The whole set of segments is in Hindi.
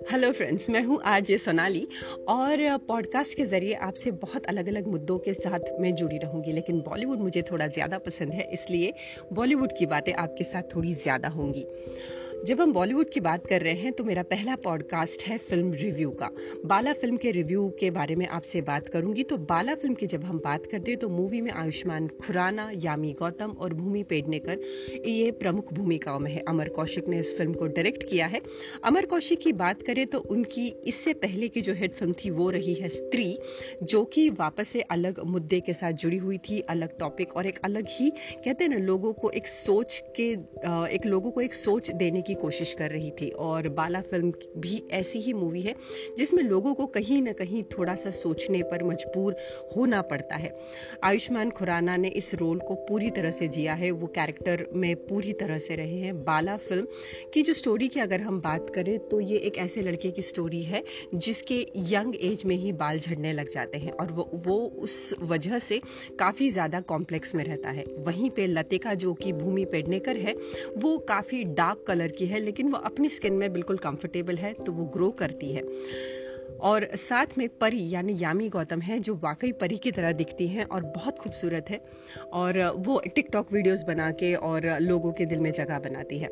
हेलो फ्रेंड्स मैं हूँ आज ये सोनाली और पॉडकास्ट के ज़रिए आपसे बहुत अलग अलग मुद्दों के साथ मैं जुड़ी रहूँगी, लेकिन बॉलीवुड मुझे थोड़ा ज़्यादा पसंद है, इसलिए बॉलीवुड की बातें आपके साथ थोड़ी ज़्यादा होंगी। जब हम बॉलीवुड की बात कर रहे हैं तो मेरा पहला पॉडकास्ट है फ़िल्म रिव्यू का। बाला फ़िल्म के रिव्यू के बारे में आपसे बात करूँगी। तो बाला फ़िल्म की जब हम बात करते हैं तो मूवी में आयुष्मान खुराना, यामी गौतम और भूमि पेडनेकर, ये प्रमुख भूमिकाओं में है। अमर कौशिक ने इस फ़िल्म को डायरेक्ट किया है। अमर कौशिक की बात करें तो उनकी इससे पहले की जो हिट फ़िल्म थी, वो रही है स्त्री, जो कि वापस से अलग मुद्दे के साथ जुड़ी हुई थी, अलग टॉपिक और एक अलग ही, कहते हैं ना, लोगों को एक सोच के एक लोगों को एक सोच देने की की कोशिश कर रही थी। और बाला फ़िल्म भी ऐसी ही मूवी है, जिसमें लोगों को कहीं ना कहीं थोड़ा सा सोचने पर मजबूर होना पड़ता है। आयुष्मान खुराना ने इस रोल को पूरी तरह से जिया है। वो कैरेक्टर में पूरी तरह से रहे हैं। बाला फ़िल्म की जो स्टोरी की अगर हम बात करें तो ये एक ऐसे लड़के की स्टोरी है, जिसके यंग एज में ही बाल झड़ने लग जाते हैं। और वो वो उस वजह से काफ़ी ज़्यादा कॉम्प्लेक्स में रहता है। वहीं पे लतिका जो कि भूमि पेडनेकर है, वो काफ़ी डार्क कलर की है, लेकिन वो अपनी स्किन में बिल्कुल कंफर्टेबल है तो वो ग्रो करती है। और साथ में परी, यानी यामी गौतम है, जो वाकई परी की तरह दिखती हैं और बहुत खूबसूरत है। और वो टिकटॉक वीडियोस बना के और लोगों के दिल में जगह बनाती है।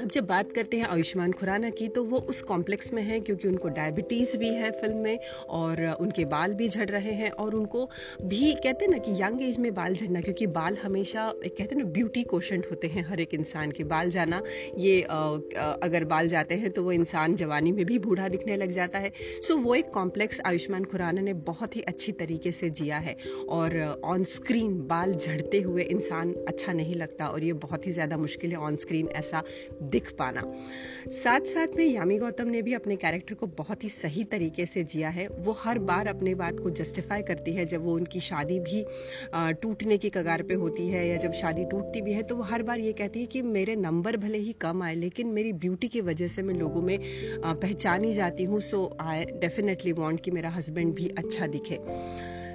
अब जब बात करते हैं आयुष्मान खुराना की तो वो उस कॉम्प्लेक्स में है क्योंकि उनको डायबिटीज़ भी है फ़िल्म में और उनके बाल भी झड़ रहे हैं और उनको भी कहते हैं ना कि यंग एज में बाल झड़ना, क्योंकि बाल हमेशा एक कहते हैं ना ब्यूटी कोशंट होते हैं हर एक इंसान के। बाल जाना, ये अगर बाल जाते हैं तो वो इंसान जवानी में भी बूढ़ा दिखने लग जाता है। सो वो एक कॉम्प्लेक्स आयुष्मान खुराना ने बहुत ही अच्छी तरीके से जिया है और ऑन स्क्रीन बाल झड़ते हुए इंसान अच्छा नहीं लगता और ये बहुत ही ज़्यादा मुश्किल है ऑन स्क्रीन ऐसा दिख पाना। साथ साथ में यामी गौतम ने भी अपने कैरेक्टर को बहुत ही सही तरीके से जिया है। वो हर बार अपने बात को जस्टिफाई करती है, जब वो उनकी शादी भी टूटने की कगार पे होती है या जब शादी टूटती भी है तो वो हर बार ये कहती है कि मेरे नंबर भले ही कम आए, लेकिन मेरी ब्यूटी की वजह से मैं लोगों में पहचानी जाती हूँ सो आई डेफिनेटली वॉन्ट कि मेरा हस्बैंड भी अच्छा दिखे।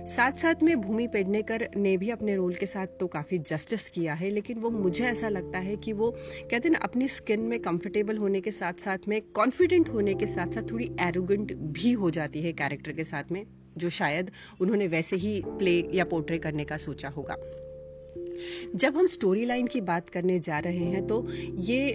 साथ साथ में भूमि पेडनेकर ने भी अपने रोल के साथ तो काफ़ी जस्टिस किया है, लेकिन वो मुझे ऐसा लगता है कि वो, कहते हैं ना, अपनी स्किन में कंफर्टेबल होने के साथ साथ में कॉन्फिडेंट होने के साथ साथ थोड़ी एरोगेंट भी हो जाती है कैरेक्टर के साथ में, जो शायद उन्होंने वैसे ही प्ले या पोर्ट्रे करने का सोचा होगा। जब हम स्टोरी लाइन की बात करने जा रहे हैं तो ये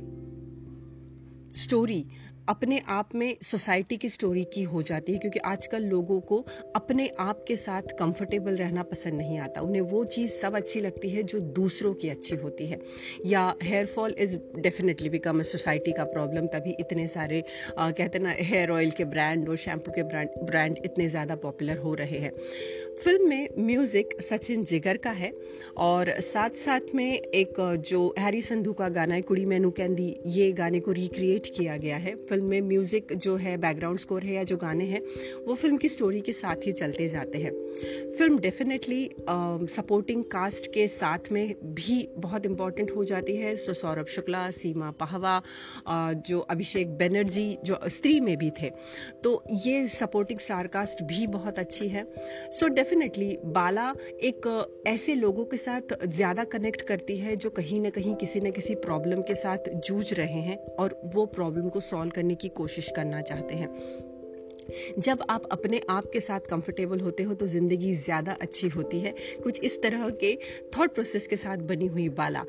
स्टोरी अपने आप में सोसाइटी की स्टोरी की हो जाती है क्योंकि आजकल लोगों को अपने आप के साथ कंफर्टेबल रहना पसंद नहीं आता। उन्हें वो चीज़ सब अच्छी लगती है जो दूसरों की अच्छी होती है। या hair fall is definitely become a society का प्रॉब्लम तभी इतने सारे आ, कहते ना हेयर ऑयल के ब्रांड और शैम्पू के ब्रांड ब्रांड इतने ज़्यादा पॉपुलर हो रहे हैं। फ़िल्म में म्यूज़िक सचिन जिगर का है और साथ साथ में एक जो हैरी संधू का गाना है, कुड़ी मैनू कैंदी ये गाने को रिक्रिएट किया गया है। फ़िल्म में म्यूज़िक जो है बैकग्राउंड स्कोर है या जो गाने हैं, वो फ़िल्म की स्टोरी के साथ ही चलते जाते हैं। फ़िल्म डेफिनेटली सपोर्टिंग कास्ट के साथ में भी बहुत इंपॉर्टेंट हो जाती है। सो सौरभ शुक्ला सीमा पहवा uh, जो अभिषेक बनर्जी जो स्त्री में भी थे। तो ये सपोर्टिंग स्टार कास्ट भी बहुत अच्छी है। सो so डेफिनेटली बाला एक ऐसे लोगों के साथ ज़्यादा कनेक्ट करती है जो कहीं ना कहीं किसी न किसी प्रॉब्लम के साथ जूझ रहे हैं और वो प्रॉब्लम को सॉल्व करने की कोशिश करना चाहते हैं। जब आप अपने आप के साथ कंफर्टेबल होते हो तो ज़िंदगी ज़्यादा अच्छी होती है। कुछ इस तरह के थॉट प्रोसेस के साथ बनी हुई बाला।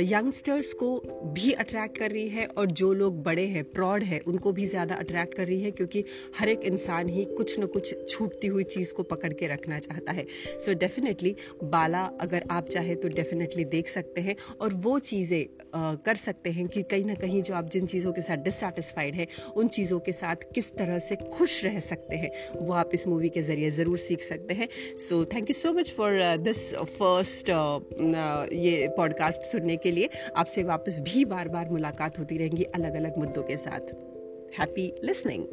यंगस्टर्स को भी अट्रैक्ट कर रही है और जो लोग बड़े हैं प्रॉड है, उनको भी ज़्यादा अट्रैक्ट कर रही है, क्योंकि हर एक इंसान ही कुछ न कुछ छूटती हुई चीज़ को पकड़ के रखना चाहता है। सो so डेफिनेटली बाला अगर आप चाहे तो डेफिनेटली देख सकते हैं और वो चीज़ें कर सकते हैं कि कहीं ना कहीं जो आप जिन चीज़ों के साथ डिससेटिस्फाइड है, उन चीज़ों के साथ किस तरह से खुश खुश रह सकते हैं। वो आप इस मूवी के ज़रिए ज़रूर सीख सकते हैं। So thank you so much for this first ये पॉडकास्ट सुनने के लिए। आपसे वापस भी बार बार मुलाकात होती रहेंगी अलग अलग मुद्दों के साथ। Happy listening